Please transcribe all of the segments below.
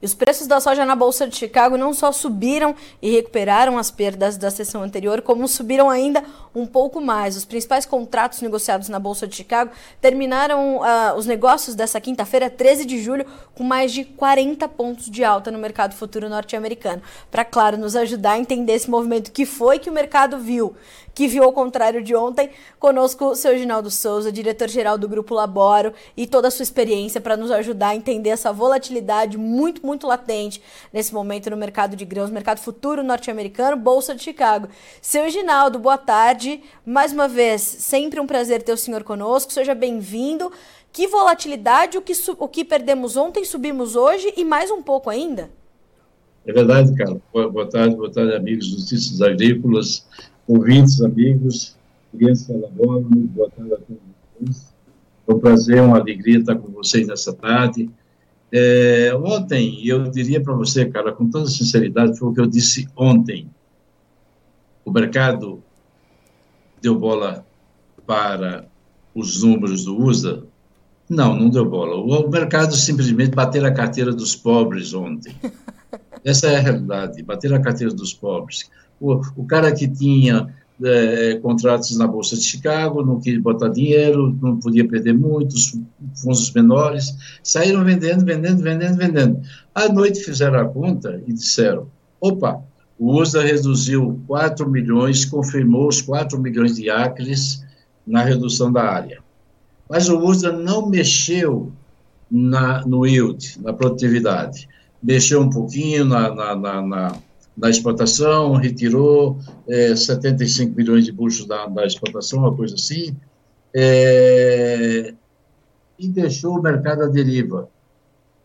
E os preços da soja na Bolsa de Chicago não só subiram e recuperaram as perdas da sessão anterior, como subiram ainda um pouco mais. Os principais contratos negociados na Bolsa de Chicago terminaram uh, os negócios dessa quinta-feira, 13 de julho, com mais de 40 pontos de alta no mercado futuro norte-americano. Para, claro, nos ajudar a entender esse movimento que foi que o mercado viu, que viu ao contrário de ontem, conosco o seu Ginaldo Souza, diretor-geral do Grupo Laboro, e toda a sua experiência para nos ajudar a entender essa volatilidade muito, muito latente nesse momento no mercado de grãos, mercado futuro norte-americano, Bolsa de Chicago. Seu Ginaldo, boa tarde. Mais uma vez, sempre um prazer ter o senhor conosco. Seja bem-vindo. Que volatilidade, o que, o que perdemos ontem, subimos hoje e mais um pouco ainda? É verdade, cara. Boa tarde, boa tarde, amigos dos Agrícolas, ouvintes, amigos, crianças da Labora, boa tarde a todos. É um prazer, uma alegria estar com vocês nessa tarde. É, ontem, eu diria para você, cara, com toda sinceridade, foi o que eu disse ontem. O mercado deu bola para os números do USA? Não, não deu bola. O mercado simplesmente bateu a carteira dos pobres ontem. Essa é a realidade, bater a carteira dos pobres. O, o cara que tinha é, contratos na Bolsa de Chicago, não quis botar dinheiro, não podia perder muitos fundos menores, saíram vendendo, vendendo, vendendo, vendendo. À noite fizeram a conta e disseram, opa, o USA reduziu 4 milhões, confirmou os 4 milhões de acres na redução da área. Mas o USA não mexeu na, no yield, na produtividade. Mexeu um pouquinho na, na, na da exportação, retirou é, 75 milhões de buchos da, da exportação, uma coisa assim, é, e deixou o mercado à deriva.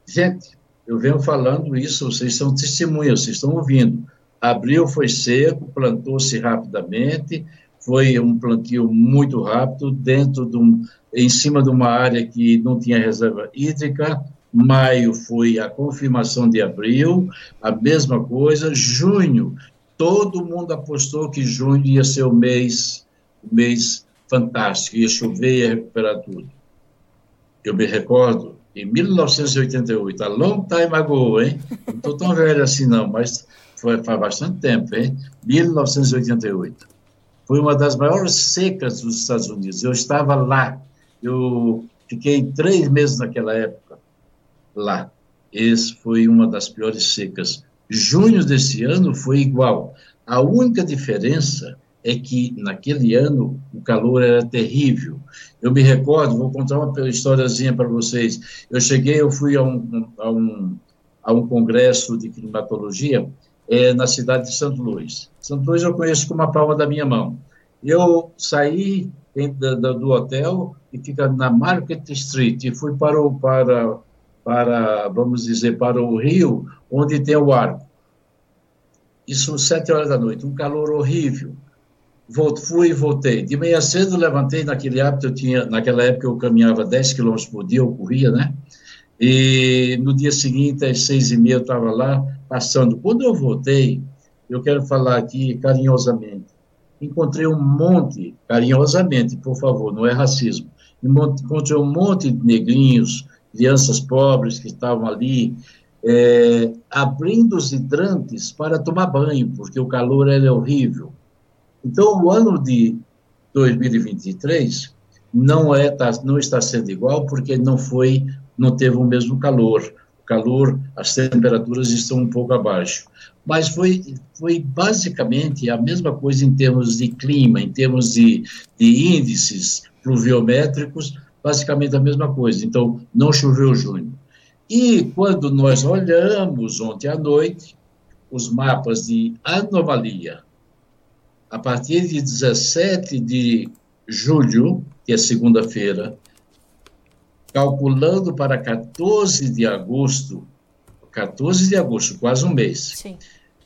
Gente, eu venho falando isso, vocês são testemunhas, vocês estão ouvindo. Abril foi seco, plantou-se rapidamente, foi um plantio muito rápido, dentro de um, em cima de uma área que não tinha reserva hídrica, Maio foi a confirmação de abril, a mesma coisa. Junho, todo mundo apostou que junho ia ser o mês, o mês fantástico, ia chover e ia recuperar tudo. Eu me recordo, em 1988, a long time ago, hein? Não estou tão velho assim não, mas foi faz bastante tempo, hein? 1988. Foi uma das maiores secas dos Estados Unidos. Eu estava lá. Eu fiquei três meses naquela época lá. Esse foi uma das piores secas. Junho desse ano foi igual. A única diferença é que naquele ano o calor era terrível. Eu me recordo, vou contar uma historiazinha para vocês. Eu cheguei, eu fui a um, a um, a um congresso de climatologia é, na cidade de Santo Luís. Santo Luís eu conheço como a palma da minha mão. Eu saí do hotel e fica na Market Street e fui para o, para para, vamos dizer, para o rio, onde tem o arco. Isso sete horas da noite, um calor horrível. Volto, fui e voltei. De manhã cedo levantei naquele hábito, eu tinha, naquela época eu caminhava 10 quilômetros por dia, eu corria, né? E no dia seguinte, às seis e meia, eu estava lá passando. Quando eu voltei, eu quero falar aqui carinhosamente, encontrei um monte, carinhosamente, por favor, não é racismo, encontrei um monte de negrinhos, crianças pobres que estavam ali, é, abrindo os hidrantes para tomar banho, porque o calor é horrível. Então, o ano de 2023 não é tá, não está sendo igual porque não foi não teve o mesmo calor. O calor, as temperaturas estão um pouco abaixo. Mas foi, foi basicamente a mesma coisa em termos de clima, em termos de, de índices pluviométricos, basicamente a mesma coisa. Então, não choveu junho. E quando nós olhamos ontem à noite os mapas de anomalia, a partir de 17 de julho, que é segunda-feira, calculando para 14 de agosto, 14 de agosto, quase um mês, Sim.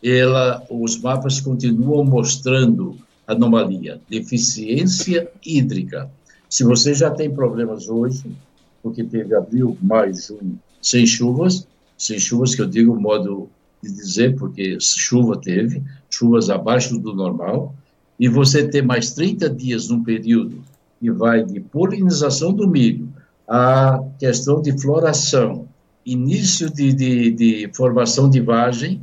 Ela, os mapas continuam mostrando anomalia, deficiência hídrica. Se você já tem problemas hoje, porque teve abril, maio, junho, sem chuvas, sem chuvas que eu digo modo de dizer, porque chuva teve, chuvas abaixo do normal, e você ter mais 30 dias num período que vai de polinização do milho, a questão de floração início de, de, de formação de vagem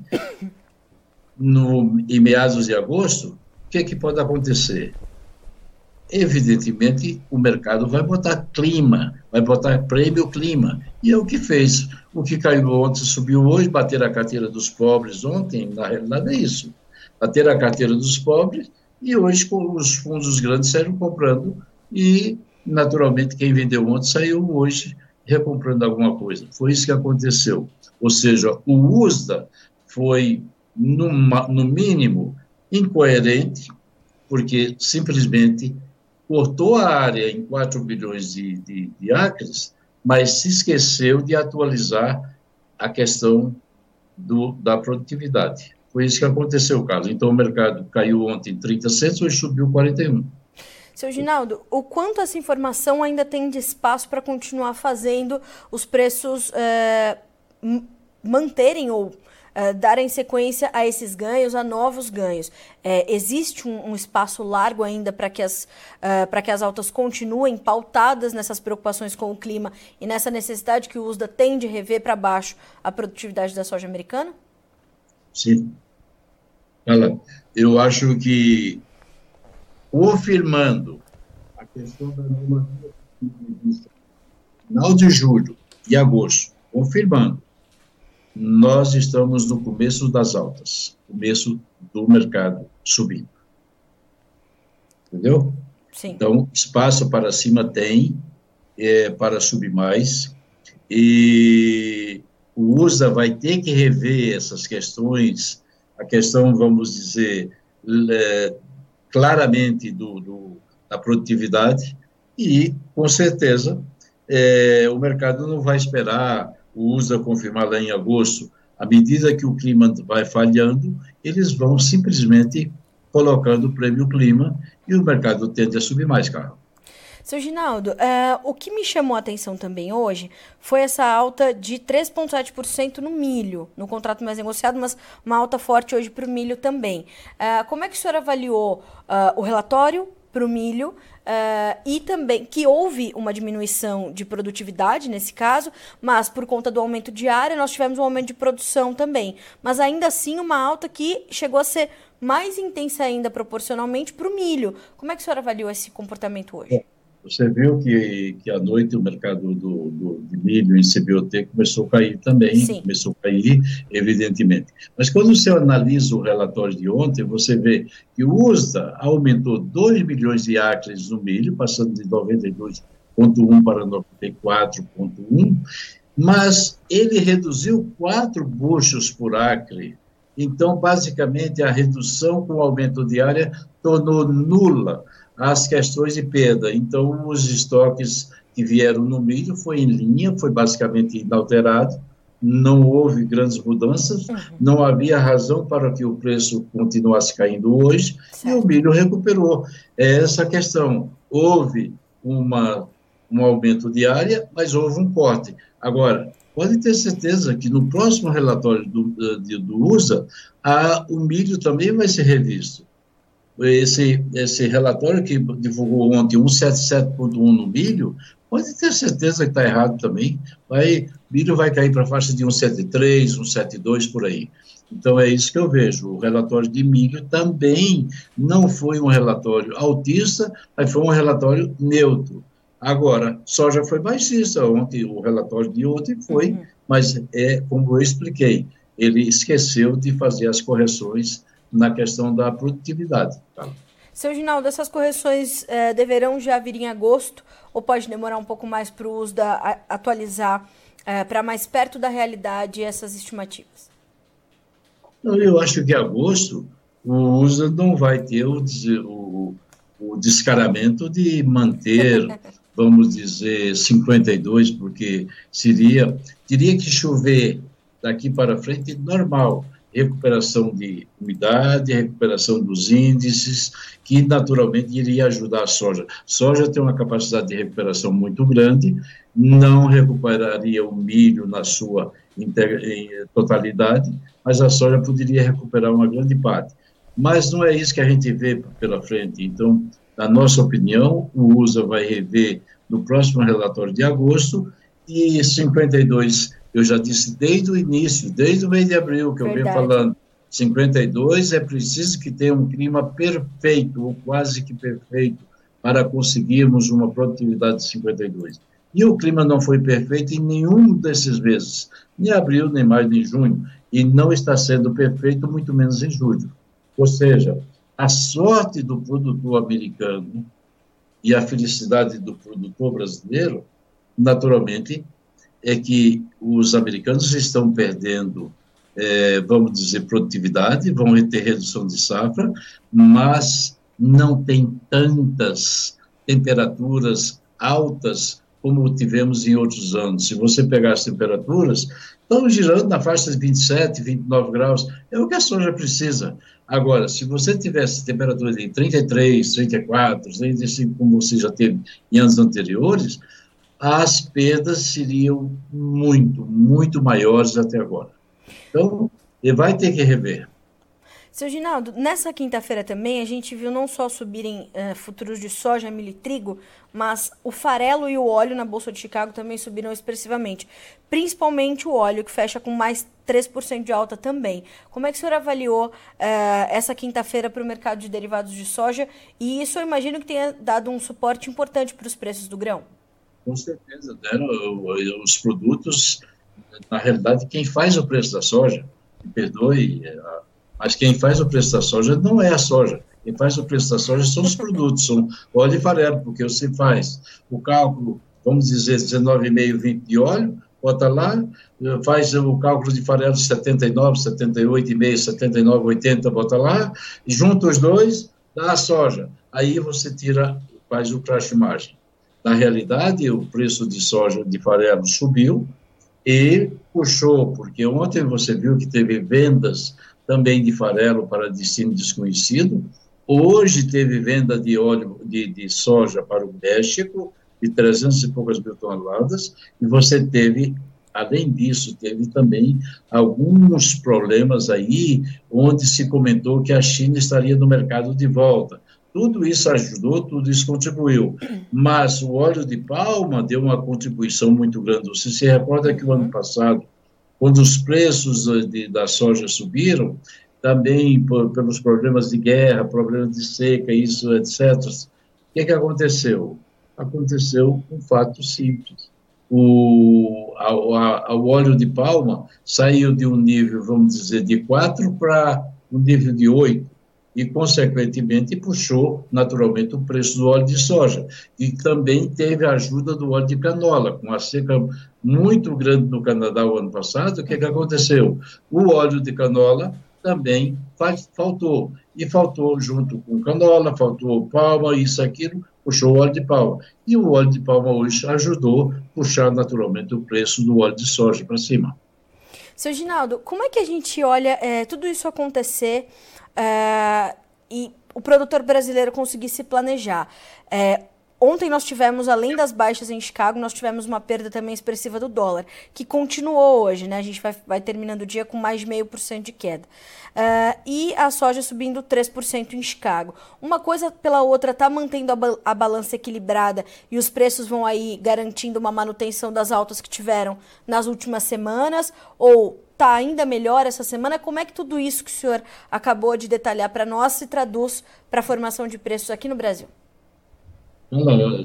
no, em meados de agosto, o que, é que pode acontecer? Evidentemente, o mercado vai botar clima, vai botar prêmio clima. E é o que fez. O que caiu ontem subiu hoje, bater a carteira dos pobres ontem, na realidade é isso. Bater a carteira dos pobres e hoje os fundos grandes saíram comprando e, naturalmente, quem vendeu ontem saiu hoje recomprando alguma coisa. Foi isso que aconteceu. Ou seja, o USDA foi, no mínimo, incoerente, porque simplesmente cortou a área em 4 bilhões de, de, de acres, mas se esqueceu de atualizar a questão do, da produtividade. Foi isso que aconteceu, Carlos. Então, o mercado caiu ontem 30 centos, hoje subiu 41. Seu Ginaldo, o quanto essa informação ainda tem de espaço para continuar fazendo os preços é, manterem ou é, darem sequência a esses ganhos, a novos ganhos? É, existe um, um, espaço largo ainda para que, as, uh, que as altas continuem pautadas nessas preocupações com o clima e nessa necessidade que o USDA tem de rever para baixo a produtividade da soja americana? Sim. Ela, eu acho que confirmando a questão da normativa final de julho e agosto, confirmando, nós estamos no começo das altas, começo do mercado subindo. Entendeu? Sim. Então, espaço para cima tem, é, para subir mais, e o USA vai ter que rever essas questões, a questão, vamos dizer, é, claramente do, do, da produtividade e, com certeza, é, o mercado não vai esperar o USA confirmar lá em agosto. À medida que o clima vai falhando, eles vão simplesmente colocando o prêmio clima e o mercado tende a subir mais, Carlos. Seu Ginaldo, uh, o que me chamou a atenção também hoje foi essa alta de 3,7% no milho, no contrato mais negociado, mas uma alta forte hoje para o milho também. Uh, como é que o senhor avaliou uh, o relatório para o milho uh, e também que houve uma diminuição de produtividade nesse caso, mas por conta do aumento de área nós tivemos um aumento de produção também, mas ainda assim uma alta que chegou a ser mais intensa ainda proporcionalmente para o milho. Como é que o senhor avaliou esse comportamento hoje? Você viu que, que à noite o mercado do, do, de milho em CBOT começou a cair também, Sim. começou a cair, evidentemente. Mas quando você analisa o relatório de ontem, você vê que o USDA aumentou 2 milhões de acres no milho, passando de 92,1 para 94,1, mas ele reduziu 4 buchos por acre. Então, basicamente, a redução com o aumento de área tornou nula as questões de perda. Então, os estoques que vieram no milho foi em linha, foi basicamente inalterado, não houve grandes mudanças, uhum. não havia razão para que o preço continuasse caindo hoje, certo. e o milho recuperou. É essa questão. Houve uma, um aumento de área, mas houve um corte. Agora, pode ter certeza que no próximo relatório do, do, do USA, a, o milho também vai ser revisto esse, esse relatório que divulgou ontem, 177.1 no milho, pode ter certeza que está errado também. Vai, milho vai cair para a faixa de 173, 172 por aí. Então é isso que eu vejo. O relatório de milho também não foi um relatório altista, mas foi um relatório neutro. Agora, soja foi baixista. Ontem, o relatório de ontem foi, uhum. mas é como eu expliquei, ele esqueceu de fazer as correções na questão da produtividade. Tá? Seu Ginaldo, essas correções eh, deverão já vir em agosto ou pode demorar um pouco mais para o USDA atualizar eh, para mais perto da realidade essas estimativas? Eu acho que em agosto o USDA não vai ter o, o, o descaramento de manter, vamos dizer, 52, porque seria, teria que chover daqui para frente normal recuperação de umidade, recuperação dos índices, que naturalmente iria ajudar a soja. Soja tem uma capacidade de recuperação muito grande, não recuperaria o milho na sua totalidade, mas a soja poderia recuperar uma grande parte. Mas não é isso que a gente vê pela frente. Então, na nossa opinião, o USA vai rever no próximo relatório de agosto e 52 Eu já disse desde o início, desde o mês de abril, que Verdade. eu venho falando, 52 é preciso que tenha um clima perfeito, ou quase que perfeito, para conseguirmos uma produtividade de 52. E o clima não foi perfeito em nenhum desses meses, nem abril, nem maio, nem junho, e não está sendo perfeito, muito menos em julho. Ou seja, a sorte do produtor americano e a felicidade do produtor brasileiro, naturalmente, é que os americanos estão perdendo, é, vamos dizer, produtividade, vão ter redução de safra, mas não tem tantas temperaturas altas como tivemos em outros anos. Se você pegar as temperaturas, estão girando na faixa de 27, 29 graus, é o que a soja precisa. Agora, se você tivesse temperaturas de 33, 34, 35, como você já teve em anos anteriores, as perdas seriam muito, muito maiores até agora. Então, ele vai ter que rever. Seu Ginaldo, nessa quinta-feira também a gente viu não só subirem uh, futuros de soja, milho e trigo, mas o farelo e o óleo na Bolsa de Chicago também subiram expressivamente. Principalmente o óleo, que fecha com mais 3% de alta também. Como é que o senhor avaliou uh, essa quinta-feira para o mercado de derivados de soja? E isso eu imagino que tenha dado um suporte importante para os preços do grão. Com certeza, deram os produtos, na realidade, quem faz o preço da soja, me perdoe, mas quem faz o preço da soja não é a soja. Quem faz o preço da soja são os produtos, são óleo e farelo, porque você faz o cálculo, vamos dizer, 19,5, 20 de óleo, bota lá, faz o cálculo de farelo 79, 78,5, 79, 80, bota lá, e junta os dois, dá a soja. Aí você tira, faz o crash margin. Na realidade, o preço de soja de farelo subiu e puxou, porque ontem você viu que teve vendas também de farelo para destino desconhecido, hoje teve venda de óleo de, de soja para o México, de 300 e poucas mil toneladas, e você teve além disso, teve também alguns problemas aí, onde se comentou que a China estaria no mercado de volta. Tudo isso ajudou, tudo isso contribuiu. Mas o óleo de palma deu uma contribuição muito grande. Você se recorda que o ano passado, quando os preços de, da soja subiram, também por, pelos problemas de guerra, problemas de seca, isso, etc. O que, que aconteceu? Aconteceu um fato simples. O, a, a, o óleo de palma saiu de um nível, vamos dizer, de 4 para um nível de 8 e, consequentemente, puxou naturalmente o preço do óleo de soja. E também teve a ajuda do óleo de canola, com a seca muito grande no Canadá o ano passado. O que, que aconteceu? O óleo de canola também faltou. E faltou junto com canola, faltou palma, isso, aquilo, puxou o óleo de palma. E o óleo de palma hoje ajudou a puxar naturalmente o preço do óleo de soja para cima. Seu Ginaldo, como é que a gente olha é, tudo isso acontecer é, e o produtor brasileiro conseguir se planejar? É, Ontem nós tivemos, além das baixas em Chicago, nós tivemos uma perda também expressiva do dólar, que continuou hoje, né? A gente vai, vai terminando o dia com mais de meio por cento de queda. Uh, e a soja subindo 3% em Chicago. Uma coisa pela outra está mantendo a, ba a balança equilibrada e os preços vão aí garantindo uma manutenção das altas que tiveram nas últimas semanas, ou está ainda melhor essa semana? Como é que tudo isso que o senhor acabou de detalhar para nós se traduz para a formação de preços aqui no Brasil?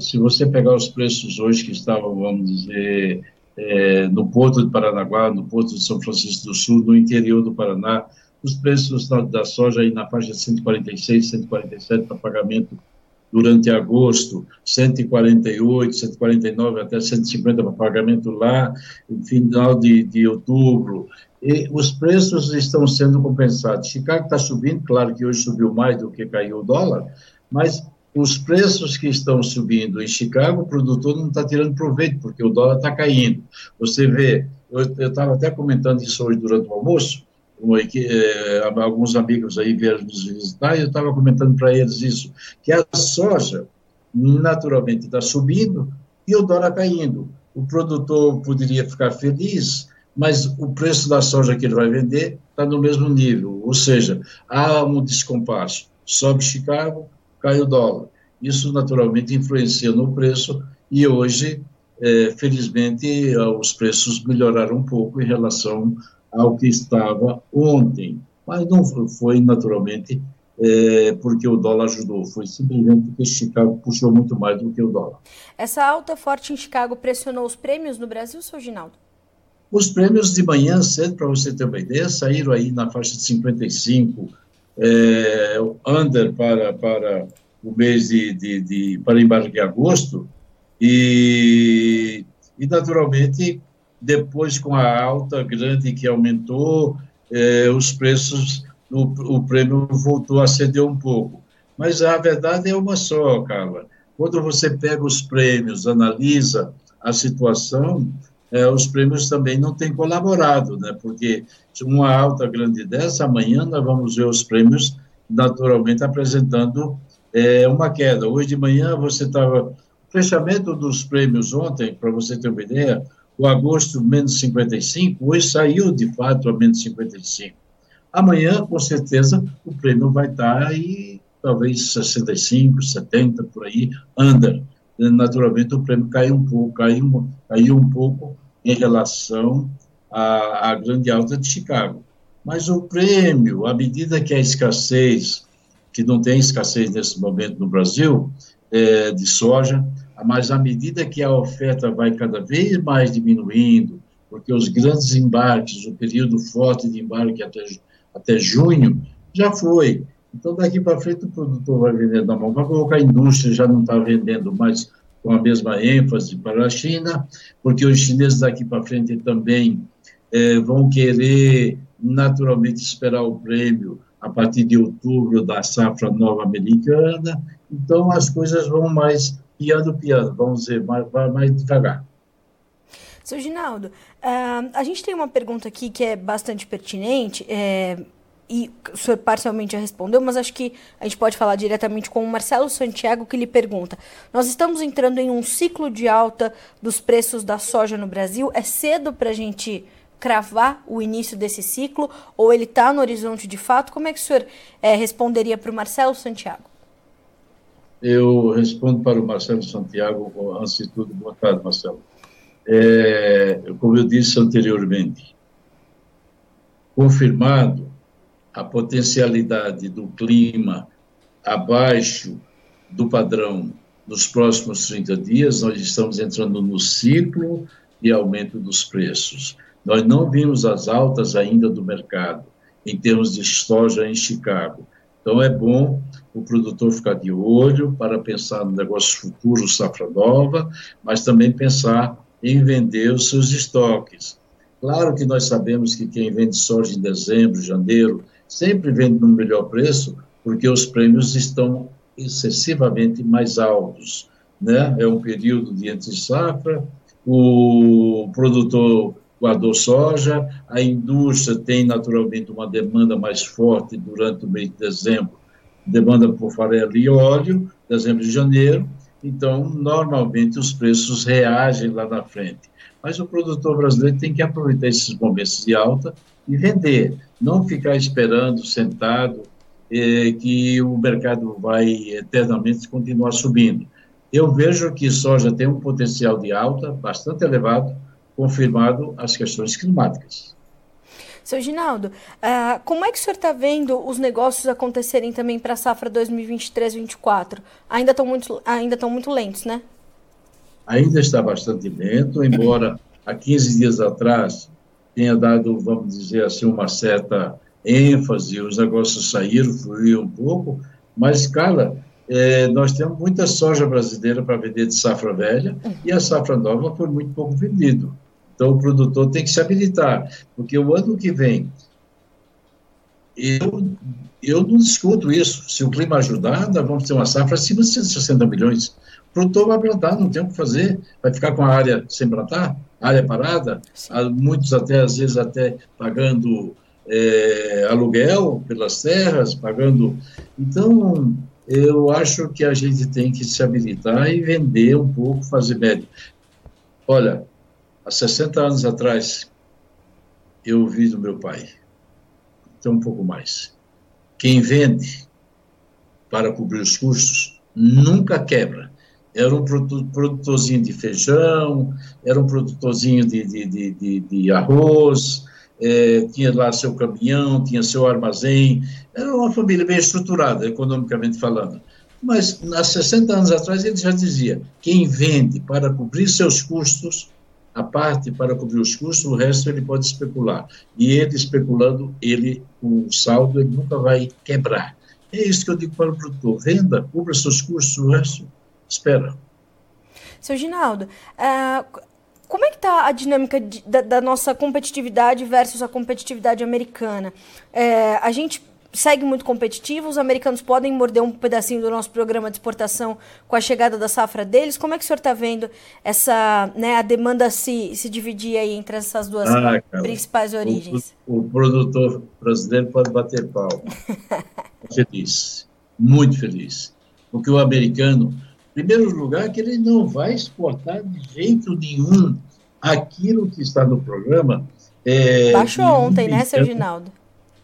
se você pegar os preços hoje que estavam, vamos dizer, é, no Porto de Paranaguá, no Porto de São Francisco do Sul, no interior do Paraná, os preços da, da soja aí na faixa de 146, 147 para pagamento durante agosto, 148, 149 até 150 para pagamento lá, final de, de outubro. E os preços estão sendo compensados. Chicago está subindo, claro que hoje subiu mais do que caiu o dólar, mas os preços que estão subindo em Chicago, o produtor não está tirando proveito, porque o dólar está caindo. Você vê, eu estava até comentando isso hoje durante o almoço, alguns amigos aí vieram nos visitar, e eu estava comentando para eles isso, que a soja naturalmente está subindo e o dólar caindo. O produtor poderia ficar feliz, mas o preço da soja que ele vai vender está no mesmo nível, ou seja, há um descompasso. Sobe Chicago, cai o dólar. Isso naturalmente influencia no preço e hoje é, felizmente, os preços melhoraram um pouco em relação ao que estava ontem. Mas não foi, naturalmente, é, porque o dólar ajudou, foi simplesmente porque Chicago puxou muito mais do que o dólar. Essa alta forte em Chicago pressionou os prêmios no Brasil, seu Ginaldo? Os prêmios de manhã cedo, para você ter uma ideia, saíram aí na faixa de 55, é, under para, para o mês de, de, de para embarque de agosto, e, e naturalmente, depois com a alta grande que aumentou, é, os preços, o, o prêmio voltou a ceder um pouco. Mas a verdade é uma só, Carla. Quando você pega os prêmios, analisa a situação, é, os prêmios também não têm colaborado, né? Porque uma alta grande dessa, amanhã nós vamos ver os prêmios naturalmente apresentando é, uma queda. Hoje de manhã você estava. Fechamento dos prêmios ontem, para você ter uma ideia, o agosto menos 55, hoje saiu de fato a menos 55. Amanhã, com certeza, o prêmio vai estar aí, talvez 65, 70, por aí, anda. Naturalmente, o prêmio caiu um pouco, caiu, caiu um pouco em relação à, à grande alta de Chicago. Mas o prêmio, à medida que a escassez, que não tem escassez nesse momento no Brasil, é, de soja, mas à medida que a oferta vai cada vez mais diminuindo, porque os grandes embarques, o período forte de embarque até, até junho, já foi. Então, daqui para frente, o produtor vai vender na mão. Vai colocar a indústria, já não está vendendo mais com a mesma ênfase para a China, porque os chineses daqui para frente também é, vão querer naturalmente esperar o prêmio a partir de outubro da safra nova americana, então as coisas vão mais piando, piando, vamos dizer, mais, mais devagar. Seu Ginaldo, uh, a gente tem uma pergunta aqui que é bastante pertinente, é, e o senhor parcialmente já respondeu, mas acho que a gente pode falar diretamente com o Marcelo Santiago, que lhe pergunta: Nós estamos entrando em um ciclo de alta dos preços da soja no Brasil? É cedo para a gente cravar o início desse ciclo? Ou ele está no horizonte de fato? Como é que o senhor é, responderia para o Marcelo Santiago? Eu respondo para o Marcelo Santiago, antes de tudo, boa tarde, Marcelo. É, como eu disse anteriormente, confirmado a potencialidade do clima abaixo do padrão nos próximos 30 dias, nós estamos entrando no ciclo de aumento dos preços. Nós não vimos as altas ainda do mercado, em termos de soja em Chicago. Então, é bom o produtor ficar de olho para pensar no negócio futuro, safra nova, mas também pensar em vender os seus estoques. Claro que nós sabemos que quem vende soja em dezembro, janeiro, sempre vende no melhor preço, porque os prêmios estão excessivamente mais altos. Né? É um período de entre-safra, o produtor guardou soja, a indústria tem naturalmente uma demanda mais forte durante o mês de dezembro, demanda por farelo e óleo, dezembro e janeiro, então normalmente os preços reagem lá na frente. Mas o produtor brasileiro tem que aproveitar esses momentos de alta e vender, não ficar esperando, sentado, eh, que o mercado vai eternamente continuar subindo. Eu vejo que soja tem um potencial de alta bastante elevado, confirmado as questões climáticas. Seu Ginaldo, uh, como é que o senhor está vendo os negócios acontecerem também para a safra 2023-2024? Ainda estão muito, ainda estão muito lentos, né? Ainda está bastante lento, embora há 15 dias atrás tenha dado, vamos dizer assim, uma certa ênfase, os negócios saíram, fluíram um pouco, mas, cara, é, nós temos muita soja brasileira para vender de safra velha e a safra nova foi muito pouco vendido. Então, o produtor tem que se habilitar, porque o ano que vem, eu, eu não discuto isso. Se o clima ajudar, nós vamos ter uma safra acima de 160 milhões. O produtor vai plantar, não tem o que fazer, vai ficar com a área sem plantar área parada, muitos até, às vezes, até pagando é, aluguel pelas terras, pagando. Então, eu acho que a gente tem que se habilitar e vender um pouco, fazer médio. Olha, há 60 anos atrás, eu ouvi do meu pai, então um pouco mais. Quem vende para cobrir os custos nunca quebra. era um produtorzinho de feijão, era um produtorzinho de, de, de, de, de arroz, é, tinha lá seu caminhão, tinha seu armazém, era uma família bem estruturada, economicamente falando. Mas, há 60 anos atrás, ele já dizia: quem vende para cobrir seus custos, a parte para cobrir os custos, o resto ele pode especular. E ele especulando, ele, o saldo, ele nunca vai quebrar. É isso que eu digo para o produtor: venda, cubra seus custos, o resto, espera. Seu Ginaldo, uh, como é que está a dinâmica de, da, da, nossa competitividade versus a competitividade americana? É, a gente segue muito competitivo, os americanos podem morder um pedacinho do nosso programa de exportação com a chegada da safra deles. Como é que o senhor está vendo essa, né, a demanda se, se dividir aí entre essas duas ah, principais origens? O, o, produtor brasileiro pode bater pau. feliz, muito feliz. Porque o americano primeiro lugar, que ele não vai exportar de jeito nenhum aquilo que está no programa. É, Baixou ontem, né, seu Ginaldo?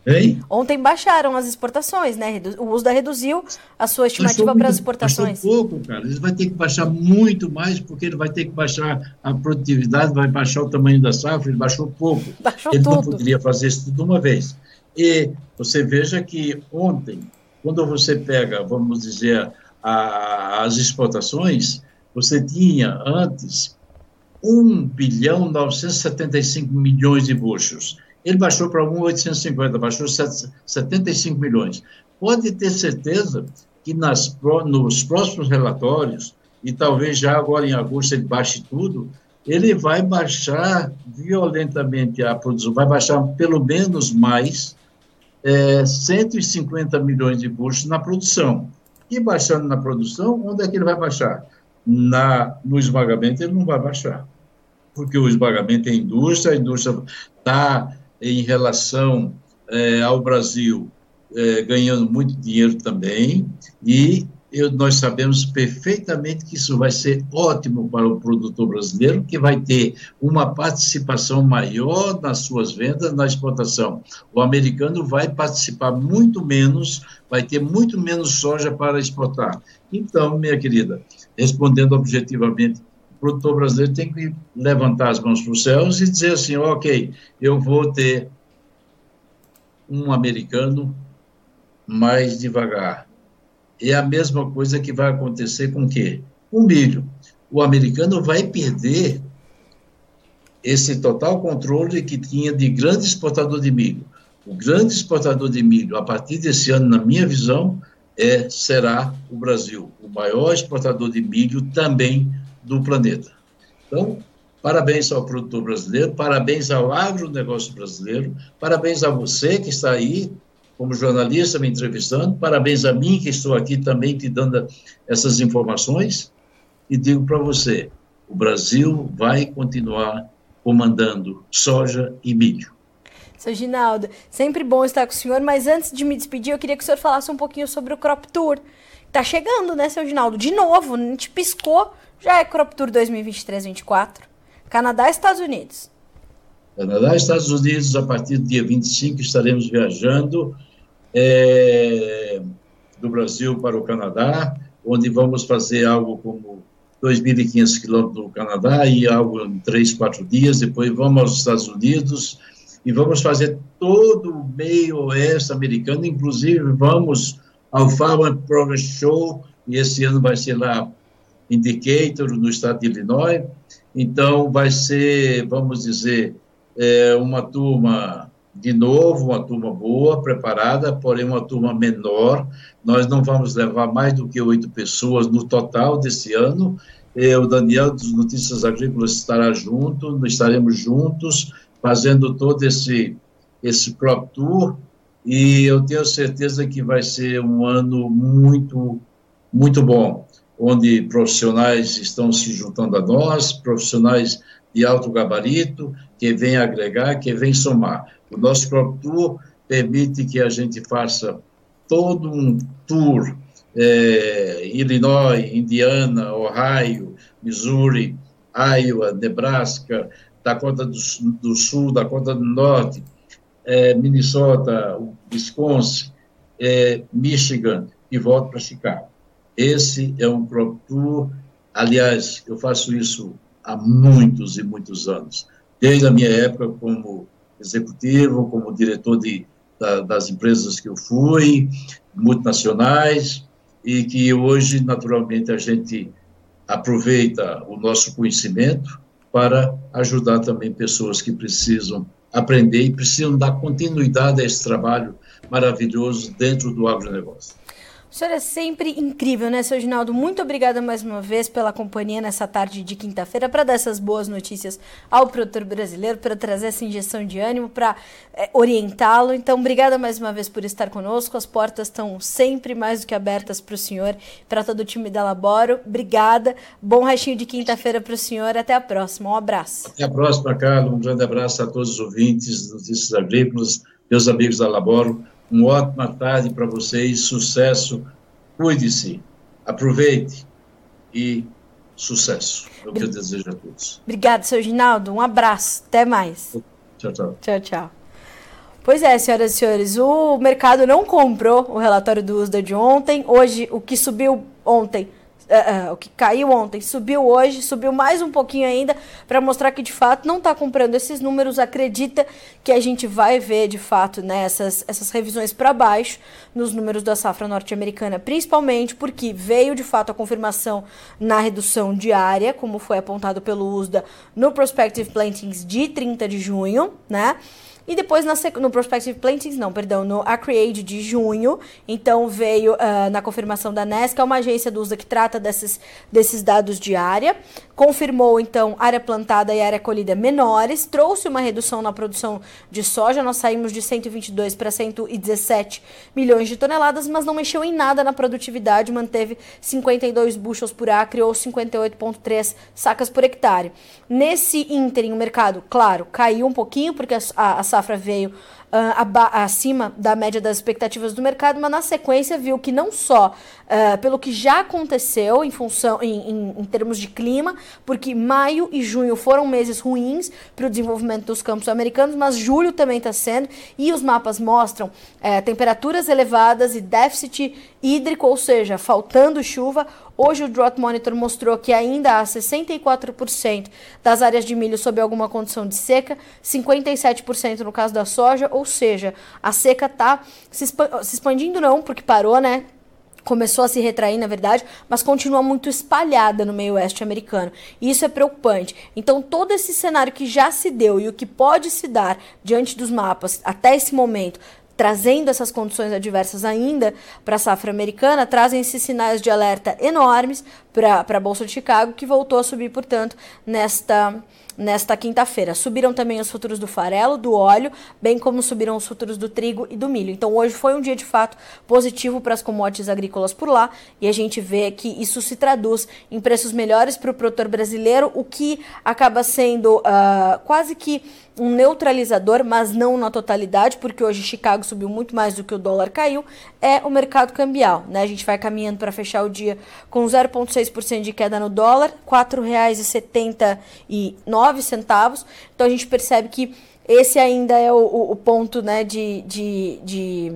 Hein? Ontem baixaram as exportações, né? O USDA reduziu a sua estimativa para as exportações. Pouco, cara. Ele vai ter que baixar muito mais, porque ele vai ter que baixar a produtividade, vai baixar o tamanho da safra, ele baixou pouco. Baixou ele tudo. não poderia fazer isso tudo de uma vez. E você veja que ontem, quando você pega, vamos dizer, a, as exportações, você tinha antes 1 bilhão 975 milhões de buchos. Ele baixou para 1,850, baixou 75 milhões. Pode ter certeza que nas, nos próximos relatórios, e talvez já agora em agosto ele baixe tudo, ele vai baixar violentamente a produção, vai baixar pelo menos mais é, 150 milhões de buchos na produção. E baixando na produção, onde é que ele vai baixar? Na, no esmagamento, ele não vai baixar. Porque o esmagamento é indústria, a indústria está em relação é, ao Brasil é, ganhando muito dinheiro também, e eu, nós sabemos perfeitamente que isso vai ser ótimo para o produtor brasileiro, que vai ter uma participação maior nas suas vendas na exportação. O americano vai participar muito menos, vai ter muito menos soja para exportar. Então, minha querida, respondendo objetivamente, produtor brasileiro tem que levantar as mãos para os céus e dizer assim: ok, eu vou ter um americano mais devagar, é a mesma coisa que vai acontecer com o quê? O milho. O americano vai perder esse total controle que tinha de grande exportador de milho. O grande exportador de milho, a partir desse ano, na minha visão, é, será o Brasil, o maior exportador de milho também do planeta. Então, parabéns ao produtor brasileiro, parabéns ao agronegócio brasileiro, parabéns a você que está aí como jornalista me entrevistando. Parabéns a mim, que estou aqui também te dando essas informações. E digo para você: o Brasil vai continuar comandando soja e milho. Seu Ginaldo, sempre bom estar com o senhor, mas antes de me despedir, eu queria que o senhor falasse um pouquinho sobre o Crop Tour. Tá chegando, né, seu Ginaldo? De novo, a gente piscou, já é Crop Tour 2023-24. Canadá e Estados Unidos. Canadá e Estados Unidos, a partir do dia 25, estaremos viajando é, do Brasil para o Canadá, onde vamos fazer algo como 2.500 quilômetros no Canadá e algo em três, quatro dias. Depois vamos aos Estados Unidos e vamos fazer todo o meio oeste americano, inclusive vamos ao Farmer Progress Show, e esse ano vai ser lá em Decatur, no estado de Illinois. Então, vai ser, vamos dizer, é, uma turma de novo, uma turma boa, preparada, porém uma turma menor. Nós não vamos levar mais do que oito pessoas no total desse ano. o Daniel dos Notícias Agrícolas estará junto, estaremos juntos fazendo todo esse esse crop tour e eu tenho certeza que vai ser um ano muito muito bom, onde profissionais estão se juntando a nós, profissionais de alto gabarito, que vem agregar, que vem somar. O nosso Crop Tour permite que a gente faça todo um tour, é, Illinois, Indiana, Ohio, Missouri, Iowa, Nebraska, Dakota do, do Sul, Dakota do Norte, é, Minnesota, Wisconsin, é, Michigan e volta para Chicago. Esse é um crop tour Aliás, eu faço isso há muitos e muitos anos, desde a minha época como executivo, como diretor de, da, das empresas que eu fui, multinacionais, e que hoje, naturalmente, a gente aproveita o nosso conhecimento para ajudar também pessoas que precisam aprender e precisam dar continuidade a esse trabalho maravilhoso dentro do agronegócio. O senhor é sempre incrível, né, seu Ginaldo? Muito obrigada mais uma vez pela companhia nessa tarde de quinta-feira para dar essas boas notícias ao produtor brasileiro, para trazer essa injeção de ânimo, para é, orientá-lo. Então, obrigada mais uma vez por estar conosco. As portas estão sempre mais do que abertas para o senhor, para todo o time da Laboro. Obrigada. Bom restinho de quinta-feira para o senhor. Até a próxima. Um abraço. Até a próxima, Carlos. Um grande abraço a todos os ouvintes, notícias agrícolas, meus amigos da Laboro. Uma ótima tarde para vocês, sucesso, cuide-se, aproveite e sucesso. É o que eu desejo a todos. Obrigada, seu Ginaldo. Um abraço. Até mais. Tchau, tchau. Tchau, tchau. Pois é, senhoras e senhores, o mercado não comprou o relatório do USDA de ontem. Hoje, o que subiu ontem Uh, uh, o que caiu ontem subiu hoje, subiu mais um pouquinho ainda para mostrar que de fato não está comprando esses números. Acredita que a gente vai ver de fato né, essas, essas revisões para baixo nos números da safra norte-americana, principalmente porque veio de fato a confirmação na redução diária, como foi apontado pelo USDA no Prospective Plantings de 30 de junho, né? E depois na, no Prospective Plantings, não, perdão, no Acreage de junho, então veio uh, na confirmação da NES, que é uma agência do USA que trata desses, desses dados de área, confirmou então área plantada e área colhida menores, trouxe uma redução na produção de soja, nós saímos de 122 para 117 milhões de toneladas, mas não mexeu em nada na produtividade, manteve 52 bushels por acre ou 58,3 sacas por hectare. Nesse ínterim, o mercado, claro, caiu um pouquinho, porque a, a, a safra veio uh, acima da média das expectativas do mercado, mas na sequência viu que não só uh, pelo que já aconteceu em função em, em, em, termos de clima, porque maio e junho foram meses ruins para o desenvolvimento dos campos americanos, mas julho também está sendo, e os mapas mostram uh, temperaturas elevadas e déficit hídrico, ou seja, faltando chuva. Hoje o Drought Monitor mostrou que ainda há 64% das áreas de milho sob alguma condição de seca, 57% no caso da soja, ou seja, a seca está se, expandindo não, porque parou, né? começou a se retrair, na verdade, mas continua muito espalhada no meio oeste americano. E isso é preocupante. Então, todo esse cenário que já se deu e o que pode se dar diante dos mapas até esse momento, trazendo essas condições adversas ainda para a safra americana, trazem esses sinais de alerta enormes para a Bolsa de Chicago, que voltou a subir, portanto, nesta nesta quinta-feira. Subiram também os futuros do farelo, do óleo, bem como subiram os futuros do trigo e do milho. Então hoje foi um dia de fato positivo para as commodities agrícolas por lá e a gente vê que isso se traduz em preços melhores para o produtor brasileiro, o que acaba sendo uh, quase que um neutralizador, mas não na totalidade, porque hoje Chicago subiu muito mais do que o dólar caiu, é o mercado cambial. Né? A gente vai caminhando para fechar o dia com 0,6% de queda no dólar, R$ 4,79. Então a gente percebe que esse ainda é o, o ponto né, de, de, de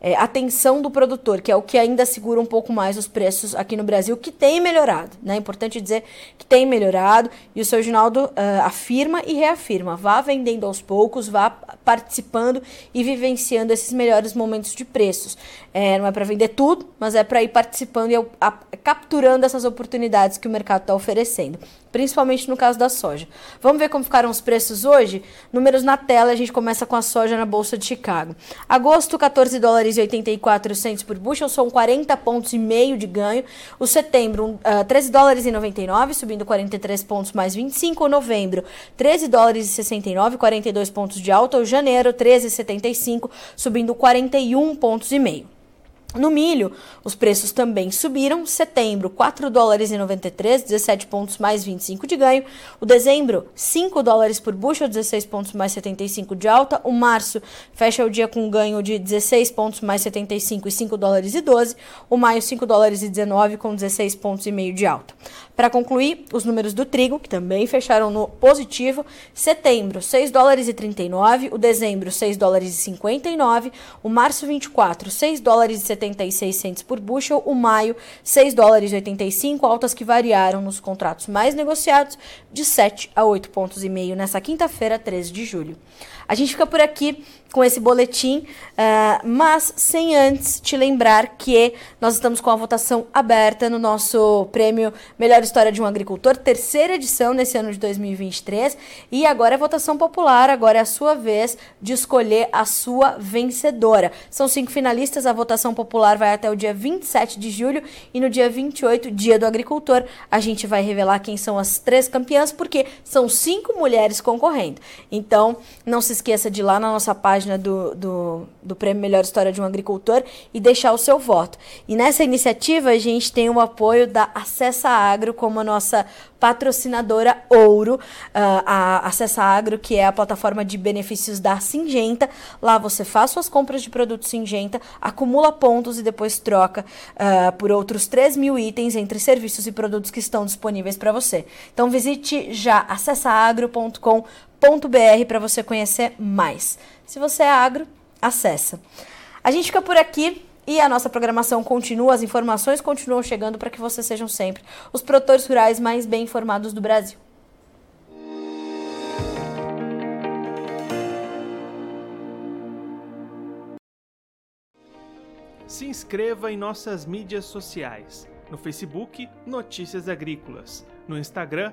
é, atenção do produtor, que é o que ainda segura um pouco mais os preços aqui no Brasil, que tem melhorado. Né? É importante dizer que tem melhorado e o seu Ginaldo uh, afirma e reafirma: vá vendendo aos poucos, vá participando e vivenciando esses melhores momentos de preços. É, não é para vender tudo, mas é para ir participando e a, capturando essas oportunidades que o mercado está oferecendo principalmente no caso da soja. Vamos ver como ficaram os preços hoje? Números na tela, a gente começa com a soja na Bolsa de Chicago. Agosto, 14 dólares e 84 centos por bushel, são 40 pontos e meio de ganho. O setembro, uh, ah, 13 dólares e 99, subindo 43 pontos mais 25. O novembro, 13 dólares e 69, 42 pontos de alta. O janeiro, 13,75, subindo 41 pontos e meio. No milho, os preços também subiram. Setembro, 4 dólares e 93, 17 pontos mais 25 de ganho. O dezembro, 5 dólares por bushel, 16 pontos mais 75 de alta. O março fecha o dia com ganho de 16 pontos mais 75 e 5 dólares e 12. O maio, 5 dólares e 19 com 16 pontos e meio de alta. Para concluir, os números do trigo, que também fecharam no positivo, setembro 6 dólares e 39, o dezembro 6 dólares e 59, o março 24 6 dólares e 76 centes por bushel, o maio 6 dólares e 85, altas que variaram nos contratos mais negociados de 7 a 8 pontos e meio nessa quinta-feira, 13 de julho. A gente fica por aqui com esse boletim, uh, mas sem antes te lembrar que nós estamos com a votação aberta no nosso prêmio Melhor História de um Agricultor, terceira edição nesse ano de 2023, e agora é votação popular, agora é a sua vez de escolher a sua vencedora. São cinco finalistas, a votação popular vai até o dia 27 de julho e no dia 28, dia do agricultor, a gente vai revelar quem são as três campeãs, porque são cinco mulheres concorrendo. Então, não se esqueça de ir lá na nossa página do, do, do Prêmio Melhor História de um Agricultor e deixar o seu voto. E nessa iniciativa a gente tem o apoio da Acessa Agro como a nossa patrocinadora ouro, uh, a Acessa Agro, que é a plataforma de benefícios da Singenta. Lá você faz suas compras de produtos Singenta, acumula pontos e depois troca uh, por outros 3 mil itens entre serviços e produtos que estão disponíveis para você. Então visite já acessaagro.com br para você conhecer mais. Se você é agro, acessa. A gente fica por aqui e a nossa programação continua, as informações continuam chegando para que vocês sejam sempre os produtores rurais mais bem informados do Brasil. Se inscreva em nossas mídias sociais. No Facebook, Notícias Agrícolas. No Instagram,